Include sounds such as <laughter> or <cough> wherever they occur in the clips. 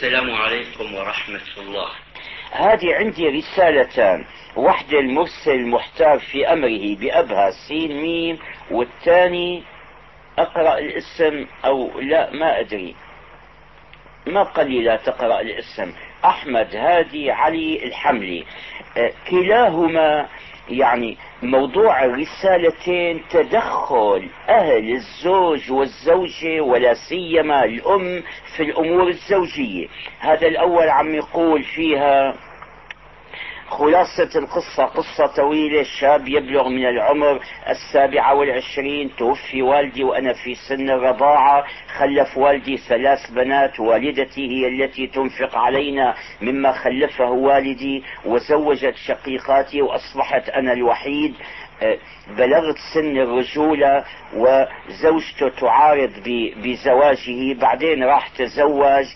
السلام عليكم ورحمة الله. هذه عندي رسالتان واحدة المرسل محتار في أمره بأبها سين ميم والثاني أقرأ الاسم أو لا ما أدري. ما قال لي لا تقرأ الاسم؟ أحمد هادي علي الحملي. أه، كلاهما يعني موضوع الرسالتين تدخل أهل الزوج والزوجة ولا سيما الأم في الأمور الزوجية. هذا الأول عم يقول فيها خلاصة القصة قصة طويلة شاب يبلغ من العمر السابعة والعشرين توفي والدي وأنا في سن الرضاعة خلف والدي ثلاث بنات والدتي هي التي تنفق علينا مما خلفه والدي وزوجت شقيقاتي وأصبحت أنا الوحيد. أه، بلغت سن الرجولة وزوجته تعارض بزواجه بعدين راح تزوج.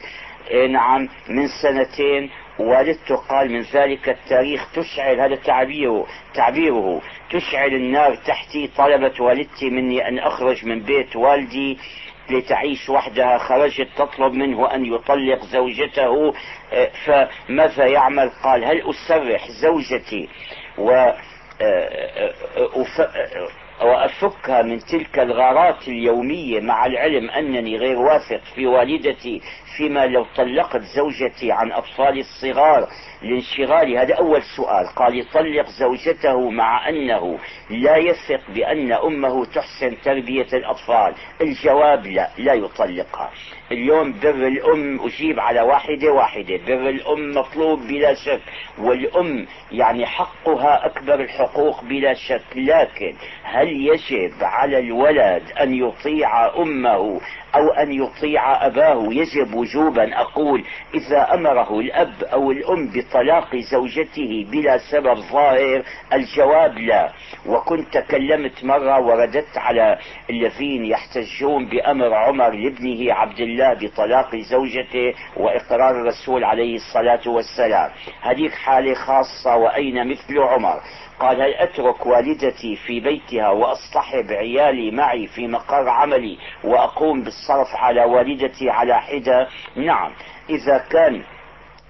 أه، نعم من سنتين والدته قال من ذلك التاريخ تشعل هذا تعبيره تعبيره. تشعل النار تحتي طلبت والدتي مني أن أخرج من بيت والدي لتعيش وحدها. خرجت تطلب منه أن يطلق زوجته. آه، فماذا يعمل؟ قال هل أسرح زوجتي؟ و آه، آه، وأفكها من تلك الغارات اليومية مع العلم أنني غير واثق في والدتي فيما لو طلقت زوجتي عن أطفالي الصغار لانشغالي. هذا أول سؤال. قال يطلق زوجته مع أنه لا يثق بأن أمه تحسن تربية الأطفال. الجواب لا لا يطلقها. اليوم بر الأم أجيب على واحدة واحدة. بر الأم مطلوب بلا شك. والأم يعني حقها أكبر الحقوق بلا شك. لكن هل يجب على الولد أن يطيع أمه أو أن يطيع أباه؟ يجب وجوبا أقول إذا أمره الأب أو الأم بطلاق زوجته بلا سبب ظاهر الجواب لا. وكنت تكلمت مرة ورددت على الذين يحتجون بأمر عمر لابنه عبد الله بطلاق زوجته وإقرار الرسول عليه الصلاة والسلام. هذه حالة خاصة وأين مثل عمر؟ قال هل أترك والدتي في بيتها وأصطحب عيالي معي في مقر عملي وأقوم بالصرف على والدتي على حدة؟ نعم. إذا كان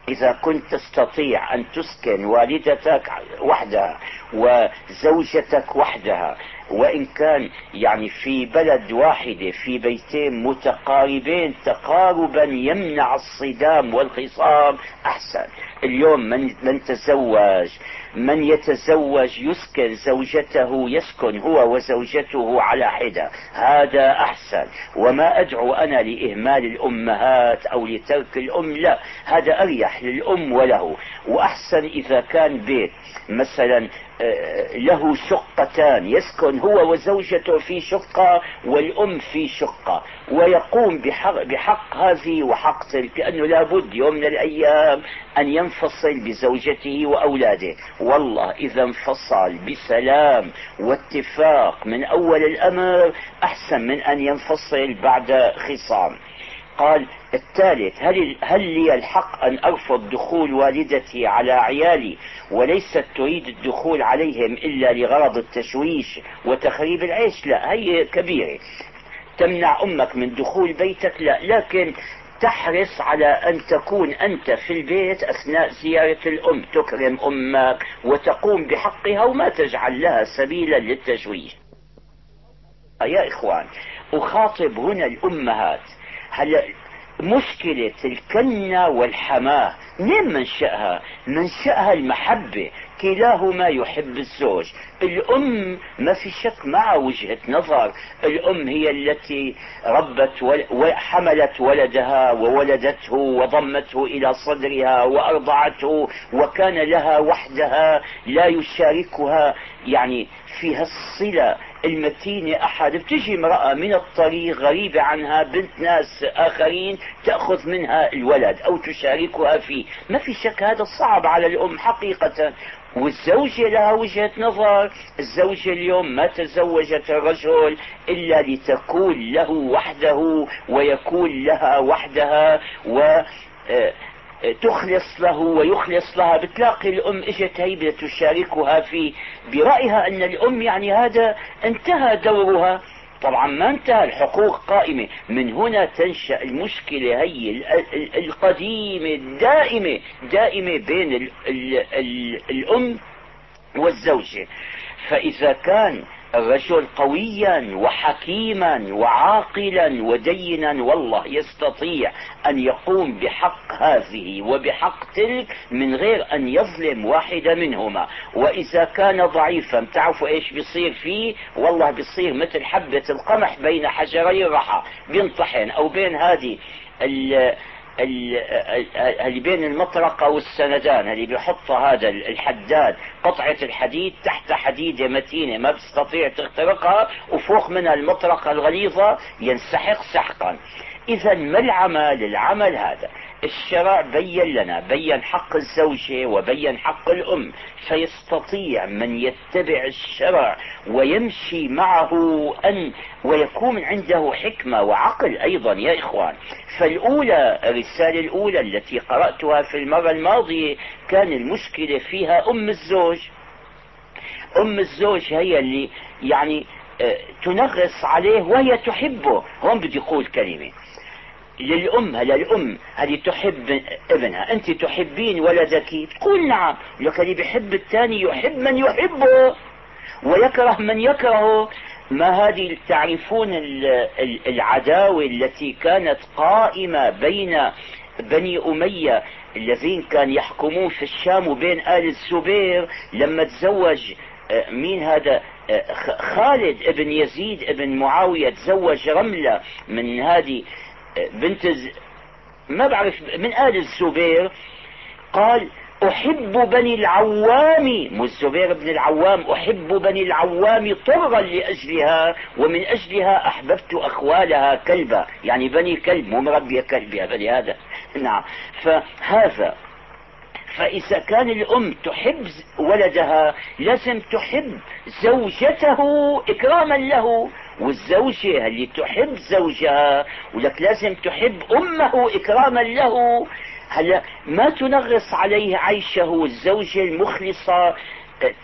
إذا كنت تستطيع أن تسكن والدتك وحدها وزوجتك وحدها وإن كان يعني في بلد واحدة في بيتين متقاربين تقاربا يمنع الصدام والخصام أحسن. اليوم من, من تزوج من يتزوج يسكن زوجته يسكن هو وزوجته على حدة. هذا أحسن. وما أدعو أنا لإهمال الأمهات أو لترك الأم لا. هذا أريح للأم وله. وأحسن إذا كان بيت. مثلا آه، له شقتان يسكن هو وزوجته في شقة والأم في شقة. ويقوم بحق, بحق هذه وحق تلك لأنه لابد يوم من الأيام أن ينفصل بزوجته وأولاده. والله إذا انفصل بسلام واتفاق من أول الأمر أحسن من أن ينفصل بعد خصام. قال الثالث هل, هل لي الحق أن أرفض دخول والدتي على عيالي؟ وليست تريد الدخول عليهم إلا لغرض التشويش وتخريب العيش؟ لا هي كبيرة. تمنع أمك من دخول بيتك لا لكن تحرص على أن تكون أنت في البيت أثناء زيارة الأم. تكرم أمك وتقوم بحقها وما تجعل لها سبيلا للتشويش يا إخوان أخاطب هنا الأمهات. هلا مشكلة الكنة والحماة؟ من منشأها؟ منشأها المحبة. كلاهما يحب الزوج. الأم ما في شك مع وجهة نظر. الأم هي التي ربت وحملت ولدها وولدته وضمته إلى صدرها وأرضعته وكان لها وحدها لا يشاركها. يعني فيها الصلة المتينة أحد. بتجي امرأة من الطريق غريبة عنها بنت ناس آخرين تأخذ منها الولد أو تشاركها فيه. ما في شك هذا صعب على الأم حقيقة. والزوجة لها وجهة نظر. الزوجة اليوم ما تزوجت الرجل إلا لتكون له وحده ويكون لها وحدها و آه، تخلص له ويخلص لها. بتلاقي الأم إجت هي تشاركها في برأيها أن الأم يعني هذا انتهى دورها. طبعا ما انتهى الحقوق قائمة. من هنا تنشأ المشكلة هي القديمة الدائمة دائمة بين ال ال ال الأم والزوجة. فإذا كان الرجل قويا وحكيما وعاقلا ودينا والله يستطيع أن يقوم بحق هذه وبحق تلك من غير أن يظلم واحدة منهما. وإذا كان ضعيفا تعرفوا إيش بيصير فيه؟ والله بيصير مثل حبة القمح بين حجري الرحى بينطحن أو بين هذه اللي بين المطرقة والسندان اللي بيحط هذا الحداد قطعة الحديد تحت حديدة متينة ما بتستطيع تخترقها وفوق منها المطرقة الغليظة ينسحق سحقا. اذا ما العمل؟ العمل هذا الشرع بين لنا بين حق الزوجة وبين حق الأم. فيستطيع من يتبع الشرع ويمشي معه أن ويكون عنده حكمة وعقل أيضا يا إخوان. فالأولى الرسالة الأولى التي قرأتها في المرة الماضية كان المشكلة فيها أم الزوج. أم الزوج هي اللي يعني آه، تنغص عليه وهي تحبه. هون بدي يقول كلمة. للأم هلا الأم هذه تحب ابنها. أنت تحبين ولدك؟ تقول نعم. لك اللي بيحب الثاني يحب من يحبه ويكره من يكرهه ما هذه تعرفون العداوة التي كانت قائمة بين بني أمية الذين كان يحكمون في الشام وبين آل الزبير لما تزوج آه، مين هذا؟ آه، خالد ابن يزيد ابن معاوية تزوج رملة من هذه بنت ما بعرف من آل الزبير قال أحب بني العوام الزبير بن العوام أحب بني العوام طرا لأجلها ومن أجلها أحببت أخوالها كلبا يعني بني كلب مو مربية كلب يا بني هذا <laughs> نعم. فهذا فإذا كان الأم تحب ولدها لازم تحب زوجته إكراما له. والزوجة اللي تحب زوجها؟ ولك لازم تحب أمه إكراما له. هلا ما تنغص عليه عيشه الزوجة المخلصة؟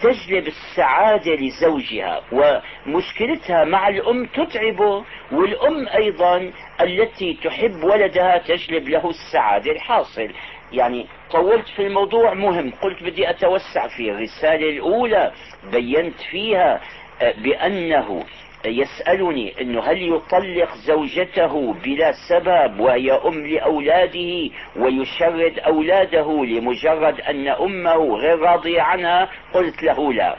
تجلب السعادة لزوجها ومشكلتها مع الأم تتعبه. والأم أيضا التي تحب ولدها تجلب له السعادة الحاصل. يعني طولت في الموضوع مهم. قلت بدي أتوسع فيه الرسالة الأولى بينت فيها بأنه يسألني أنه هل يطلق زوجته بلا سبب وهي أم لأولاده ويشرد أولاده لمجرد أن أمه غير راضية عنها؟ قلت له لا.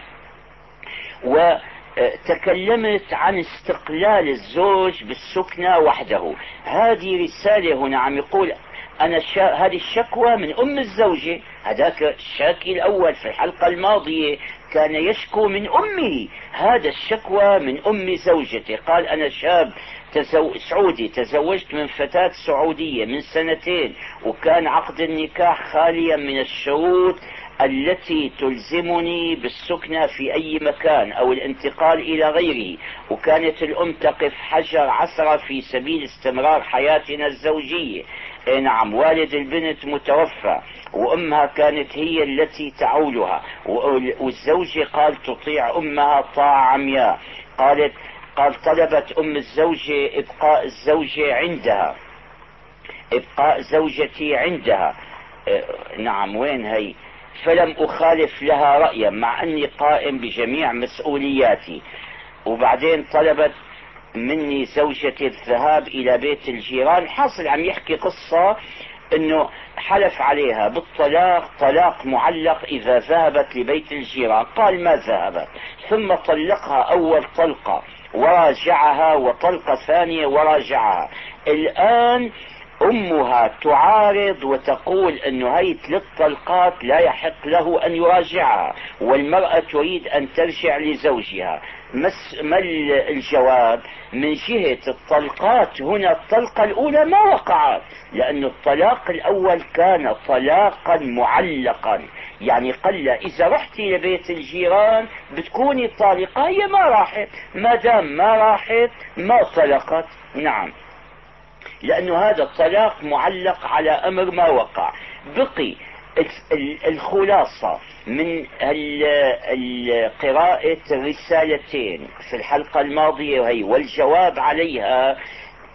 وتكلمت عن استقلال الزوج بالسكنة وحده. هذه رسالة هنا عم يقول أنا الشا... هذه الشكوى من أم الزوجة. هذاك الشاكي الأول في الحلقة الماضية. كان يشكو من أمه هذا الشكوى من أم زوجته قال أنا شاب تزو... سعودي تزوجت من فتاة سعودية من سنتين وكان عقد النكاح خاليا من الشروط التي تلزمني بالسكنة في أي مكان أو الانتقال إلى غيره وكانت الأم تقف حجر عثرة في سبيل استمرار حياتنا الزوجية. اي نعم والد البنت متوفى. وأمها كانت هي التي تعولها. والزوجة قال تطيع أمها طاعة عمياء قالت قال طلبت أم الزوجة إبقاء الزوجة عندها. إبقاء زوجتي عندها. آه نعم وين هي؟ فلم أخالف لها رأيا مع أني قائم بجميع مسؤولياتي. وبعدين طلبت مني زوجتي الذهاب إلى بيت الجيران. حاصل عم يحكي قصة إنه حلف عليها بالطلاق طلاق معلق إذا ذهبت لبيت الجيران. قال ما ذهبت؟ ثم طلقها أول طلقة وراجعها وطلقة ثانية وراجعها. الآن أمها تعارض وتقول إنه هي ثلاث طلقات لا يحق له أن يراجعها والمرأة تريد أن ترجع لزوجها. ما الجواب؟ من جهة الطلقات. هنا الطلقة الأولى ما وقعت لأن الطلاق الأول كان طلاقا معلقا. يعني قل إذا رحتي لبيت الجيران بتكوني طالقة هي ما راحت. ما دام ما راحت ما طلقت. نعم. لأنه هذا الطلاق معلق على أمر ما وقع. بقي الخلاصة من قراءة الرسالتين في الحلقة الماضية وهي والجواب عليها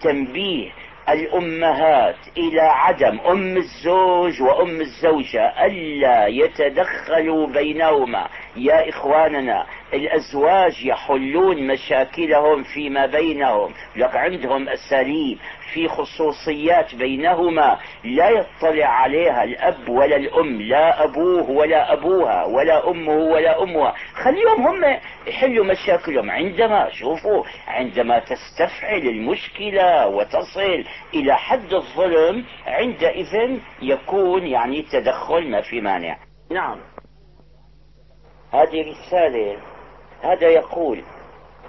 تنبيه الأمهات إلى عدم أم الزوج وأم الزوجة ألا يتدخلوا بينهما. يا إخواننا الأزواج يحلون مشاكلهم فيما بينهم لك عندهم أساليب في خصوصيات بينهما لا يطلع عليها الأب ولا الأم لا أبوه ولا أبوها ولا أمه ولا أمها. خليهم هم يحلوا مشاكلهم. عندما شوفوا عندما تستفعل المشكلة وتصل إلى حد الظلم عندئذ يكون يعني تدخل ما في مانع. نعم. هذه رسالة هذا يقول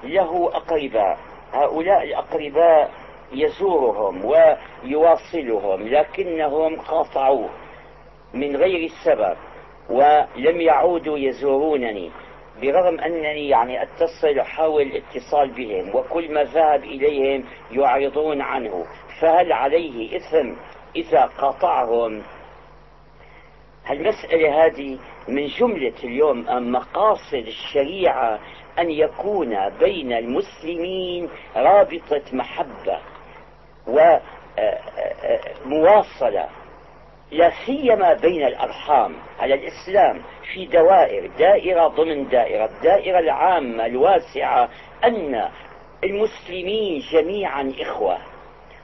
له أقرباء. هؤلاء الأقرباء يزورهم ويواصلهم لكنهم قاطعوه من غير السبب ولم يعودوا يزورونني برغم أنني يعني أتصل أحاول الاتصال بهم وكل ما ذهب إليهم يعرضون عنه. فهل عليه إثم إذا قاطعهم المسألة هذه من جملة اليوم مقاصد الشريعة أن يكون بين المسلمين رابطة محبة ومواصلة لا سيما بين الأرحام. على الإسلام في دوائر دائرة ضمن دائرة. الدائرة العامة الواسعة أن المسلمين جميعا إخوة.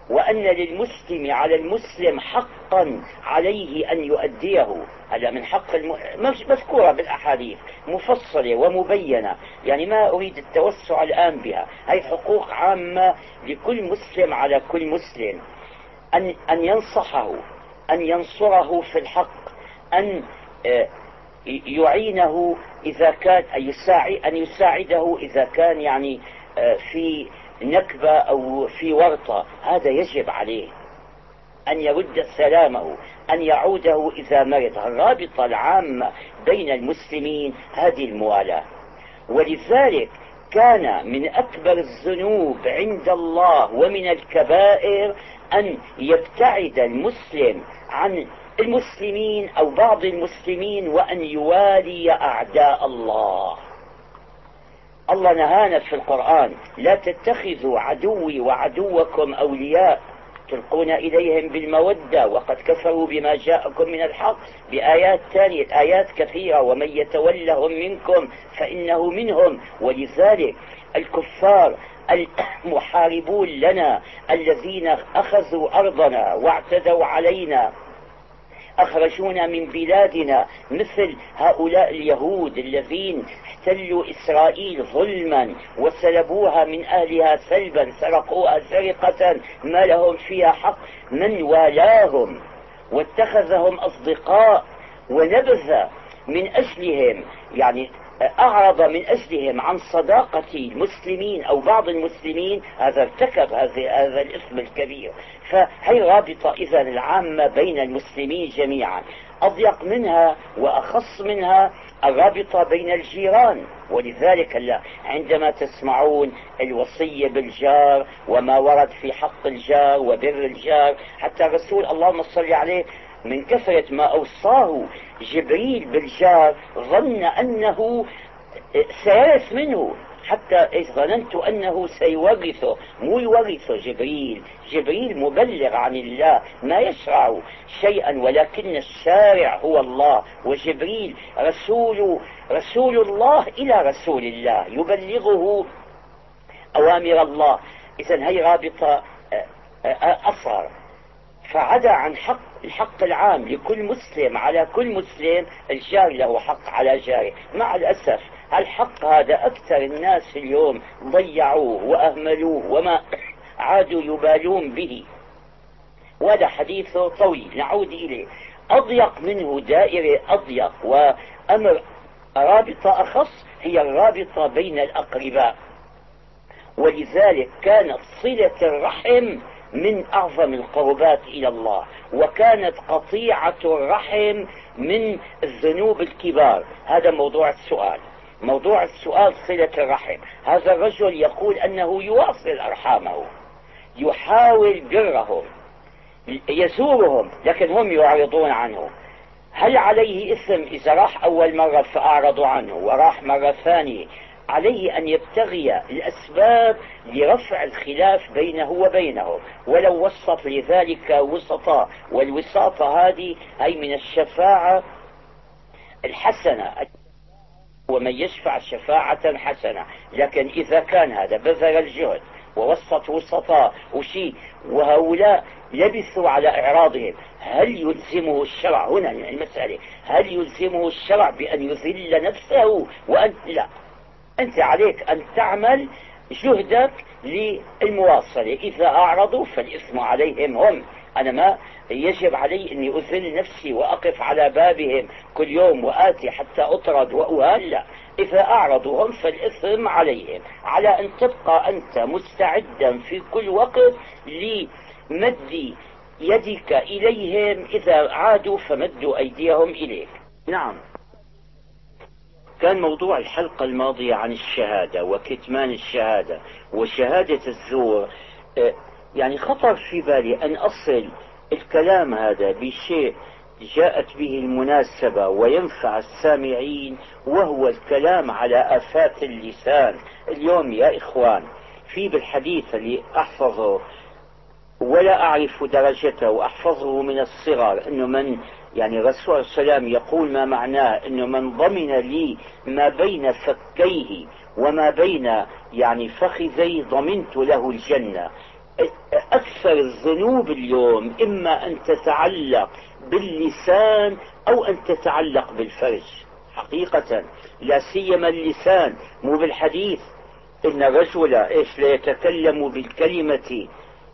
وأن للمسلم على المسلم حقا عليه أن يؤديه. هذا من حق الم... مذكورة بالأحاديث مفصلة ومبينة. يعني ما أريد التوسع الآن بها. هي حقوق عامة لكل مسلم على كل مسلم. أن, أن ينصحه أن ينصره في الحق أن آه، يعينه إذا كان أن يساعده إذا كان يعني آه، في نكبة أو في ورطة هذا يجب عليه أن يرد سلامه أن يعوده إذا مرض. الرابطة العامة بين المسلمين هذه الموالاة. ولذلك كان من أكبر الذنوب عند الله ومن الكبائر أن يبتعد المسلم عن المسلمين أو بعض المسلمين وأن يوالي أعداء الله. الله نهانا في القرآن. لا تتخذوا عدوي وعدوكم أولياء تلقون إليهم بالمودة وقد كفروا بما جاءكم من الحق بآيات ثانية آيات كثيرة. ومن يتولهم منكم فإنه منهم. ولذلك الكفار المحاربون لنا الذين أخذوا أرضنا واعتدوا علينا أخرجونا من بلادنا مثل هؤلاء اليهود الذين احتلوا إسرائيل ظلما وسلبوها من أهلها سلبا سرقوها سرقة ما لهم فيها حق من والاهم. واتخذهم أصدقاء ونبذ من أجلهم. يعني أعرض من أجلهم عن صداقة المسلمين أو بعض المسلمين هذا ارتكب هذا الإثم الكبير. فهي رابطة إذا العامة بين المسلمين جميعا. أضيق منها وأخص منها الرابطة بين الجيران ولذلك هلا عندما تسمعون الوصية بالجار وما ورد في حق الجار وبر الجار حتى الرسول اللهم صل عليه من كثرة ما أوصاه جبريل بالجار ظن أنه سيرث منه حتى ظننت أنه سيورثه مو يورثه جبريل. جبريل مبلغ عن الله ما يشرع شيئا ولكن الشارع هو الله. وجبريل رسول رسول الله إلى رسول الله يبلغه أوامر الله. إذا هي رابطة أصغر. فعدا عن حق الحق العام لكل مسلم على كل مسلم الجار له حق على جاره. مع الأسف الحق هذا أكثر الناس اليوم ضيعوه وأهملوه وما عادوا يبالون به. وهذا حديث طويل نعود إليه. أضيق منه دائرة أضيق وأمر رابطة أخص هي الرابطة بين الأقرباء. ولذلك كانت صلة الرحم من أعظم القربات إلى الله وكانت قطيعة الرحم من الذنوب الكبار. هذا موضوع السؤال. موضوع السؤال صلة الرحم. هذا الرجل يقول أنه يواصل أرحامه يحاول برهم يزورهم لكن هم يعرضون عنه. هل عليه إثم إذا راح أول مرة فأعرضوا عنه وراح مرة ثانية؟ عليه أن يبتغي الأسباب لرفع الخلاف بينه وبينهم ولو وسط لذلك وسطاء والوساطة هذه أي من الشفاعة الحسنة. ومن يشفع شفاعة حسنة. لكن إذا كان هذا بذل الجهد ووسط وسطاء وشيء وهؤلاء لبثوا على إعراضهم هل يلزمه الشرع هنا المسألة هل يلزمه الشرع بأن يذل نفسه وأن لا. أنت عليك أن تعمل جهدك للمواصلة. إذا أعرضوا فالإثم عليهم هم. أنا ما يجب علي أني أذل نفسي وأقف على بابهم كل يوم وآتي حتى أطرد وأهل. إذا أعرضوا هم فالإثم عليهم. على أن تبقى أنت مستعدا في كل وقت لمد يدك إليهم. إذا عادوا فمدوا أيديهم إليك. نعم. كان موضوع الحلقة الماضية عن الشهادة وكتمان الشهادة وشهادة الزور. آه، يعني خطر في بالي أن أصل الكلام هذا بشيء جاءت به المناسبة وينفع السامعين وهو الكلام على آفات اللسان. اليوم يا إخوان في بالحديث اللي أحفظه ولا أعرف درجته وأحفظه من الصغر أنه من يعني الرسول السلام يقول ما معناه أنه من ضمن لي ما بين فكيه وما بين يعني فخذي ضمنت له الجنة. أكثر الذنوب اليوم إما أن تتعلق باللسان أو أن تتعلق بالفرج. حقيقة لا سيما اللسان مو بالحديث. إن الرجل إيش لا يتكلم بالكلمة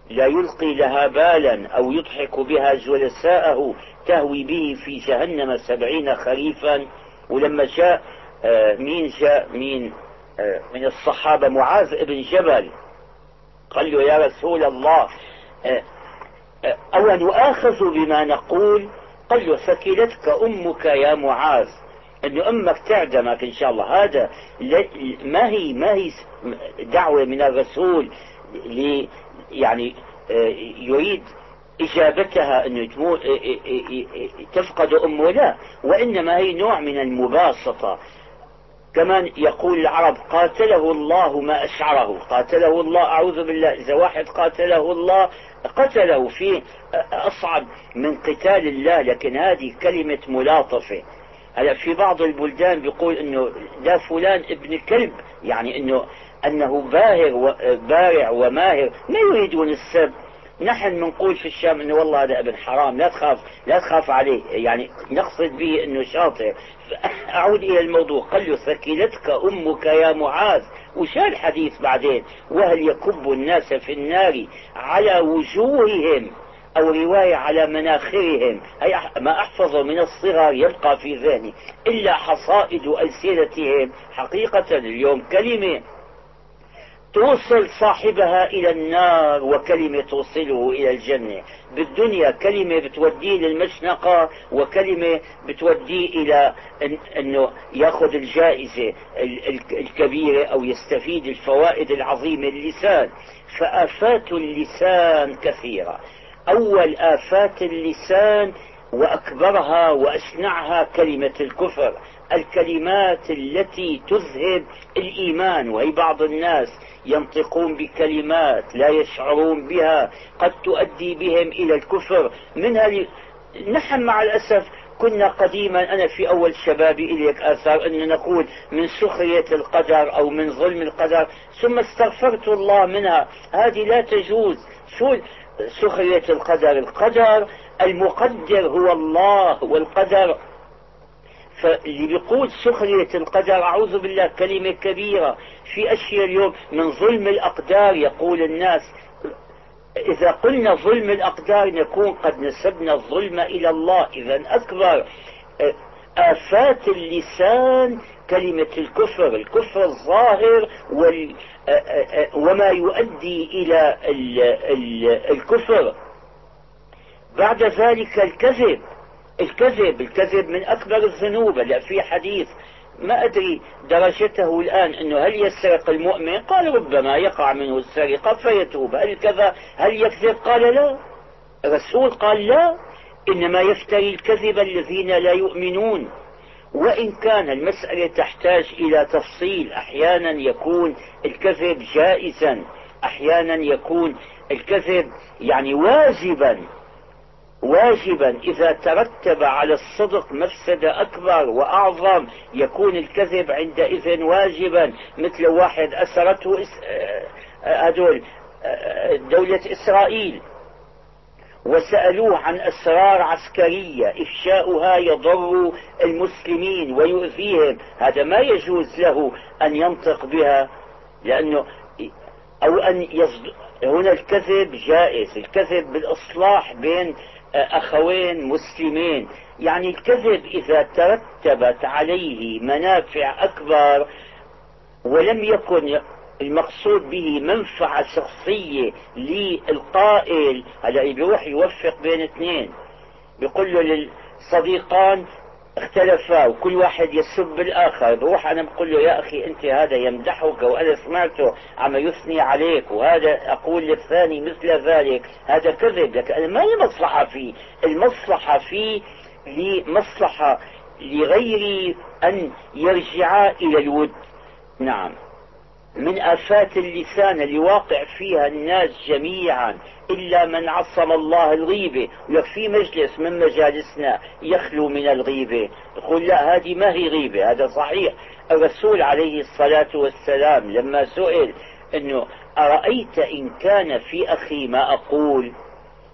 لا يلقي لها بالا أو يضحك بها جلساءه تهوي به في جهنم سبعين خريفا. ولما جاء آه مين جاء مين؟ آه من الصحابة معاذ بن جبل. قال له يا رسول الله آه، أو نؤاخذ بما نقول؟ قال له ثكلتك أمك يا معاذ. أن أمك تعدمك إن شاء الله. هذا ما هي ما هي دعوة من الرسول يعني آه، يريد إجابتها أنه تفقد أمه. لا وإنما هي نوع من المباسطة. كمان يقول العرب قاتله الله ما أشعره. قاتله الله أعوذ بالله إذا واحد قاتله الله قتله في أصعب من قتال الله. لكن هذه كلمة ملاطفة. هلا في بعض البلدان بيقول إنه ده فلان ابن كلب يعني إنه أنه باهر وبارع وماهر. ما يريدون السب. نحن بنقول في الشام إنه والله هذا ابن حرام. لا تخاف لا تخاف عليه. يعني نقصد به إنه شاطر. <laughs> أعود إلى الموضوع. قال له ثكلتك أمك يا معاذ. وشال الحديث بعدين. وهل يكب الناس في النار على وجوههم أو رواية على مناخرهم؟ أي ما أحفظه من الصغر يبقى في ذهني. إلا حصائد ألسنتهم حقيقة اليوم كلمة. توصل صاحبها إلى النار وكلمة توصله إلى الجنة. بالدنيا كلمة بتوديه للمشنقة وكلمة بتوديه إلى أنه يأخذ الجائزة الكبيرة أو يستفيد الفوائد العظيمة اللسان. فآفات اللسان كثيرة. أول آفات اللسان وأكبرها وأشنعها كلمة الكفر. الكلمات التي تذهب الإيمان وهي بعض الناس ينطقون بكلمات لا يشعرون بها قد تؤدي بهم إلى الكفر. منها. نحن مع الأسف كنا قديما أنا في أول شبابي إليك آثار أن نقول من سخرية القدر أو من ظلم القدر ثم استغفرت الله منها. هذه لا تجوز. شو سخرية القدر؟ القدر المقدر هو الله والقدر بيقول سخرية القدر أعوذ بالله كلمة كبيرة في أشياء اليوم من ظلم الأقدار. يقول الناس إذا قلنا ظلم الأقدار نكون قد نسبنا الظلم إلى الله. إذا أكبر آفات اللسان كلمة الكفر. الكفر الظاهر وال وما يؤدي إلى الكفر. بعد ذلك الكذب. الكذب الكذب من أكبر الذنوب. لا في حديث ما أدري درجته الآن أنه هل يسرق المؤمن؟ قال ربما يقع منه السرقة فيتوب. هل كذا؟ هل يكذب؟ قال لا. الرسول قال لا. إنما يفتري الكذب الذين لا يؤمنون. وإن كان المسألة تحتاج إلى تفصيل أحيانا يكون الكذب جائزا أحيانا يكون الكذب يعني واجبا. واجبا إذا ترتب على الصدق مفسدة أكبر وأعظم يكون الكذب عندئذ واجبا مثل واحد أسرته آه، هدول آه، دولة إسرائيل. وسألوه عن أسرار عسكرية إفشاؤها يضر المسلمين ويؤذيهم. هذا ما يجوز له أن ينطق بها لأنه أو أن يصد... هنا الكذب جائز. الكذب بالإصلاح بين أخوين مسلمين. يعني الكذب إذا ترتبت عليه منافع أكبر ولم يكن المقصود به منفعة شخصية للقائل. هلا بيروح يوفق بين اثنين. بيقول له للصديقان اختلفا وكل واحد يسب الآخر. بروح أنا بقول له يا أخي أنت هذا يمدحك وأنا سمعته عم يثني عليك وهذا أقول للثاني مثل ذلك. هذا كذب لكن أنا ما لي مصلحة فيه. المصلحة فيه لمصلحة لغير أن يرجعا إلى الود. نعم. من آفات اللسان اللي واقع فيها الناس جميعا إلا من عصم الله الغيبة ولك في مجلس من مجالسنا يخلو من الغيبة يقول لا هذه ما هي غيبة هذا صحيح. الرسول عليه الصلاة والسلام لما سئل أنه أرأيت إن كان في أخي ما أقول؟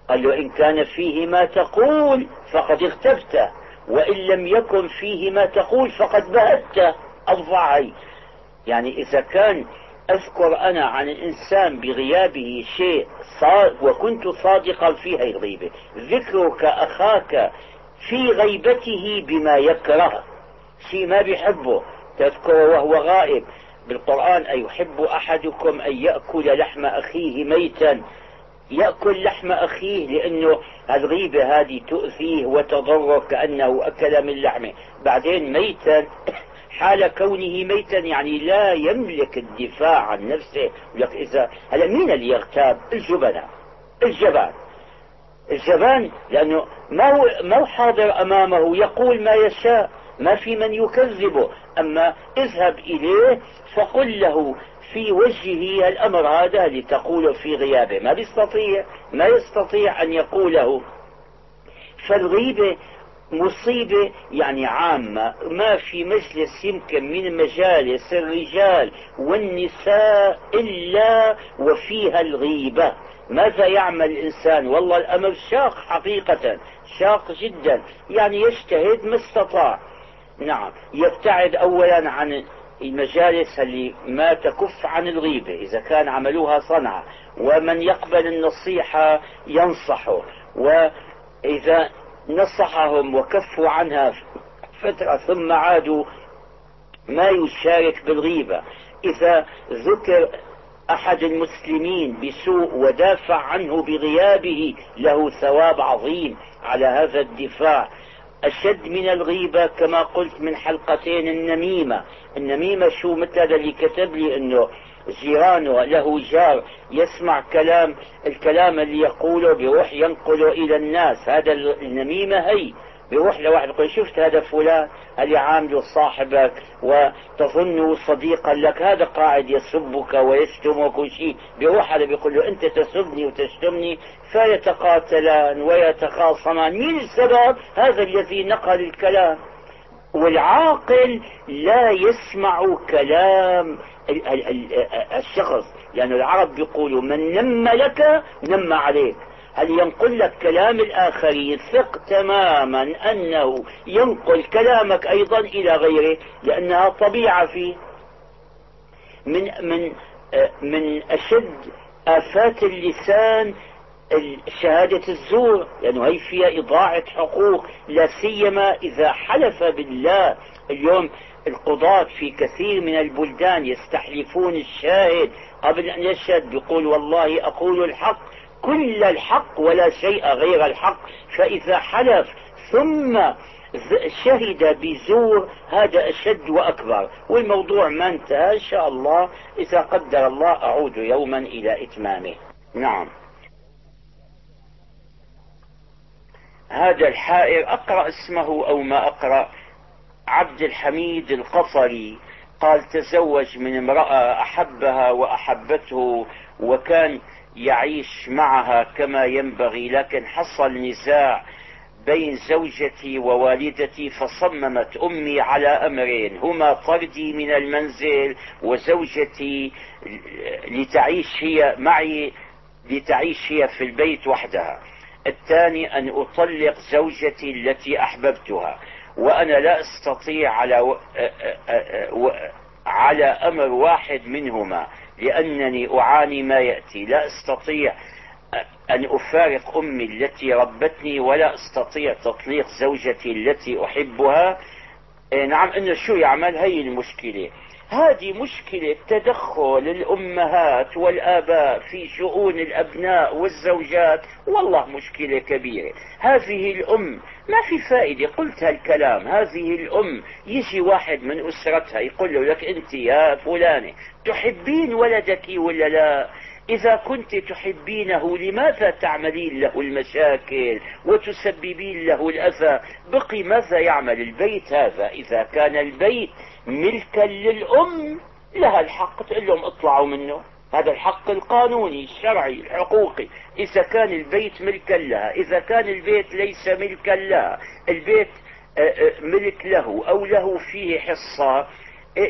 قال له إن كان فيه ما تقول فقد اغتبته وإن لم يكن فيه ما تقول فقد بهته. الضعي. يعني إذا كان أذكر أنا عن الإنسان بغيابه شيء وكنت صادقا في هي الغيبة ذكرك أخاك في غيبته بما يكره شيء ما بيحبه تذكره وهو غائب. بالقرآن أيحب أحدكم أن يأكل لحم أخيه ميتا؟ يأكل لحم أخيه لأنه الغيبة هذه تؤذيه وتضره كأنه أكل من لحمه. بعدين ميتا حال كونه ميتا يعني لا يملك الدفاع عن نفسه. لك إذا هلا مين اللي يغتاب؟ الجبناء الجبان. الجبان لأنه ما هو ما هو حاضر أمامه. يقول ما يشاء ما في من يكذبه. أما اذهب إليه فقل له في وجهه الأمر هذا لتقوله في غيابه. ما بيستطيع ما يستطيع أن يقوله. فالغيبة مصيبة يعني عامة. ما في مجلس يمكن من مجالس الرجال والنساء إلا وفيها الغيبة. ماذا يعمل الإنسان؟ والله الأمر شاق حقيقة شاق جدا. يعني يجتهد ما استطاع. نعم يبتعد أولا عن المجالس اللي ما تكف عن الغيبة إذا كان عملوها صنعة ومن يقبل النصيحة ينصحه. وإذا نصحهم وكفوا عنها فترة ثم عادوا ما يشارك بالغيبة. إذا ذكر أحد المسلمين بسوء ودافع عنه بغيابه له ثواب عظيم على هذا الدفاع. أشد من الغيبة كما قلت من حلقتين النميمة. النميمة شو مثل هذا اللي كتب لي أنه جيرانه له جار يسمع كلام الكلام اللي يقوله بيروح ينقله إلى الناس. هذا النميمة هي. بيروح لواحد يقول شفت هذا فلان؟ اللي عامله صاحبك وتظنه صديقا لك. هذا قاعد يسبك ويشتمك وشيء بيروح هذا بيقول له أنت تسبني وتشتمني فيتقاتلان ويتخاصمان. مين السبب؟ هذا الذي نقل الكلام. والعاقل لا يسمع كلام الشخص. لأن يعني العرب بيقولوا من نم لك نم عليك. هل ينقل لك كلام الآخرين؟ ثق تماما أنه ينقل كلامك أيضا إلى غيره لأنها طبيعة فيه. من من من أشد آفات اللسان شهادة الزور. لأنه هي فيها إضاعة حقوق لا سيما إذا حلف بالله. اليوم القضاة في كثير من البلدان يستحلفون الشاهد قبل أن يشهد بيقول والله أقول الحق كل الحق ولا شيء غير الحق فإذا حلف ثم شهد بزور هذا أشد وأكبر. والموضوع ما انتهى إن شاء الله إذا قدر الله أعود يوما إلى إتمامه. نعم. هذا الحائر أقرأ اسمه أو ما أقرأ؟ عبد الحميد القفري قال تزوج من امرأة أحبها وأحبته وكان يعيش معها كما ينبغي لكن حصل نزاع بين زوجتي ووالدتي فصممت أمي على أمرين هما طردي من المنزل وزوجتي لتعيش هي معي لتعيش هي في البيت وحدها. الثاني أن أطلق زوجتي التي أحببتها. وأنا لا أستطيع على على أمر واحد منهما لأنني أعاني ما يأتي. لا أستطيع أن أفارق أمي التي ربتني ولا أستطيع تطليق زوجتي التي أحبها. إيه، نعم إنه شو يعمل؟ هي المشكلة. هذه مشكلة تدخل الأمهات والآباء في شؤون الأبناء والزوجات. والله مشكلة كبيرة. هذه الأم ما في فائدة. قلت هالكلام. هذه الأم يجي واحد من أسرتها يقول له لك أنت يا فلانة تحبين ولدك ولا لا؟ إذا كنت تحبينه لماذا تعملين له المشاكل وتسببين له الأذى؟ بقي ماذا يعمل البيت هذا إذا كان البيت ملكا للأم لها الحق تقول لهم اطلعوا منه. هذا الحق القانوني الشرعي الحقوقي. إذا كان البيت ملكا لها إذا كان البيت ليس ملكا لها البيت آه، آه، ملك له أو له فيه حصة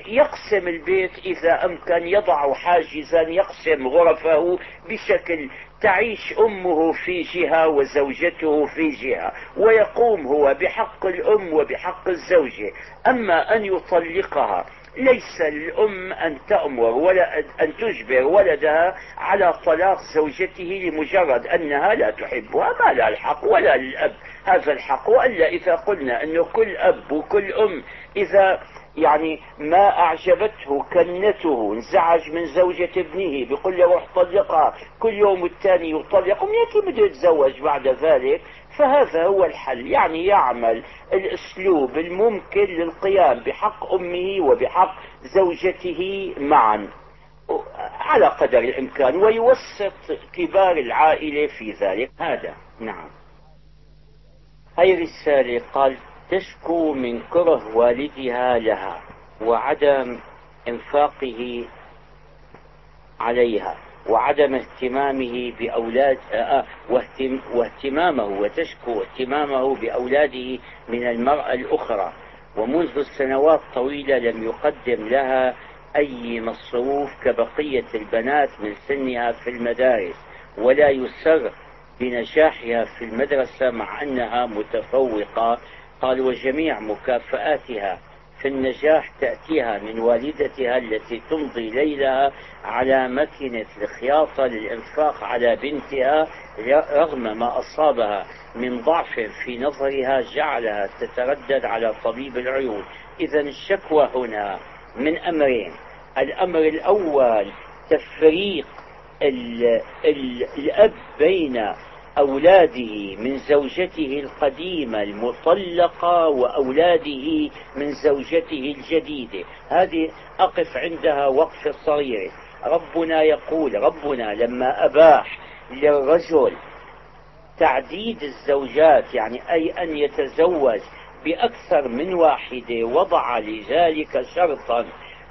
يقسم البيت إذا أمكن يضع حاجزا يقسم غرفه بشكل تعيش أمه في جهة وزوجته في جهة ويقوم هو بحق الأم وبحق الزوجة أما أن يطلقها ليس للأم أن تأمر ولا أن تجبر ولدها على طلاق زوجته لمجرد أنها لا تحبها ما لها الحق ولا للأب. هذا الحق وإلا إذا قلنا أنه كل أب وكل أم إذا يعني ما أعجبته كنته انزعج من زوجة ابنه بيقول له روح طلقها. كل يوم الثاني يطلق كيف بده يتزوج بعد ذلك. فهذا هو الحل. يعني يعمل الأسلوب الممكن للقيام بحق أمه وبحق زوجته معا. على قدر الإمكان ويوسط كبار العائلة في ذلك. هذا نعم. هاي رسالة قال تشكو من كره والدها لها وعدم انفاقه عليها وعدم اهتمامه بأولاد آه، واهتمامه وتشكو اهتمامه بأولاده من المرأة الأخرى. ومنذ سنوات طويلة لم يقدم لها أي مصروف كبقية البنات من سنها في المدارس ولا يسر بنجاحها في المدرسة مع أنها متفوقة قال وجميع مكافآتها في النجاح تأتيها من والدتها التي تمضي ليلها على مكنة الخياطة للإنفاق على بنتها رغم ما أصابها من ضعف في نظرها جعلها تتردد على طبيب العيون. إذا الشكوى هنا من أمرين. الأمر الأول تفريق ال ال الأب بين أولاده من زوجته القديمة المطلقة وأولاده من زوجته الجديدة. هذه أقف عندها وقفة صغيرة ربنا يقول ربنا لما أباح للرجل تعديد الزوجات يعني أي أن يتزوج بأكثر من واحدة وضع لذلك شرطا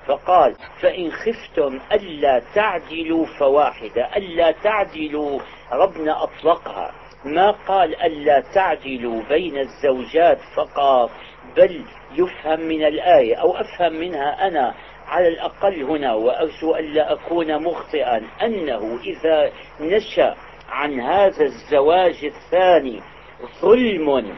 فقال فإن خفتم ألا تعدلوا فواحدة ألا تعدلوا ربنا أطلقها. ما قال ألا تعدلوا بين الزوجات فقط بل يفهم من الآية أو أفهم منها أنا على الأقل هنا وأرجو ألا أكون مخطئا أنه إذا نشأ عن هذا الزواج الثاني ظلم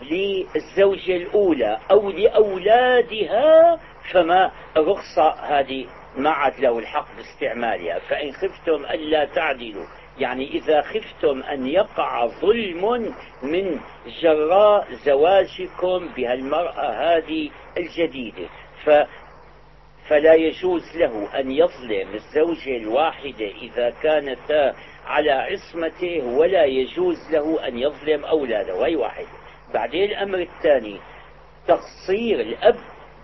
للزوجة الأولى أو لأولادها فما الرخصة هذه ما عاد له الحق باستعمالها. فإن خفتم ألا تعدلوا. يعني إذا خفتم أن يقع ظلم من جراء زواجكم بهالمرأة هذه الجديدة ف فلا يجوز له أن يظلم الزوجة الواحدة إذا كانتا على عصمته ولا يجوز له أن يظلم أولاده. أي واحد بعدين الأمر الثاني تقصير الأب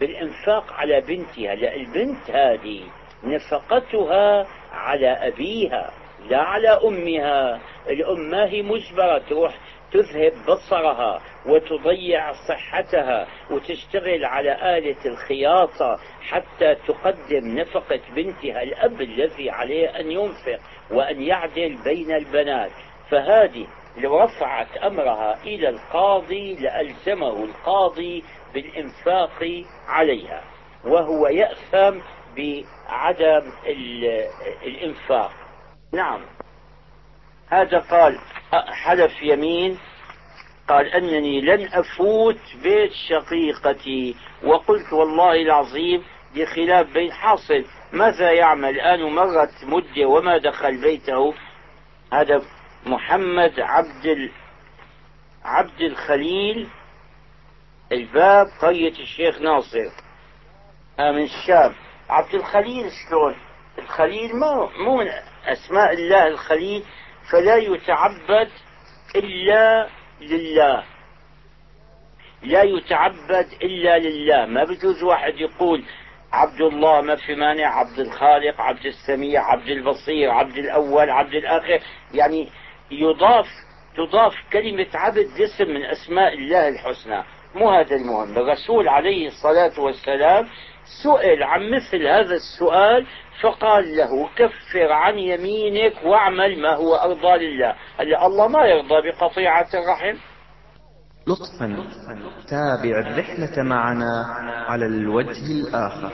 بالإنفاق على بنتها لا البنت هذه نفقتها على أبيها لا على أمها. الأم ما هي مجبرة تروح تذهب بصرها وتضيع صحتها وتشتغل على آلة الخياطة حتى تقدم نفقة بنتها الأب الذي عليه أن ينفق وأن يعدل بين البنات. فهذه لو رفعت أمرها إلى القاضي لألزمه القاضي بالإنفاق عليها وهو يأثم بعدم الإنفاق. نعم. هذا قال حلف يمين قال أنني لن أفوت بيت شقيقتي وقلت والله العظيم بخلاف بين حاصل ماذا يعمل؟ الآن مرت مدة وما دخل بيته. هذا محمد عبد ال... عبد الخليل الباب قرية الشيخ ناصر. آه من الشام. عبد الخليل شلون؟ الخليل ما مو من أسماء الله الخليل فلا يتعبد إلا لله. لا يتعبد إلا لله. ما بجوز واحد يقول عبد الله ما في مانع عبد الخالق عبد السميع عبد البصير عبد الأول عبد الآخر. يعني يضاف تضاف كلمة عبد اسم من أسماء الله الحسنى. مو هذا المهم. الرسول عليه الصلاة والسلام سئل عن مثل هذا السؤال فقال له كفر عن يمينك واعمل ما هو أرضى لله. هلا الله ما يرضى بقطيعة الرحم. لطفا تابع الرحلة معنا على الوجه الآخر.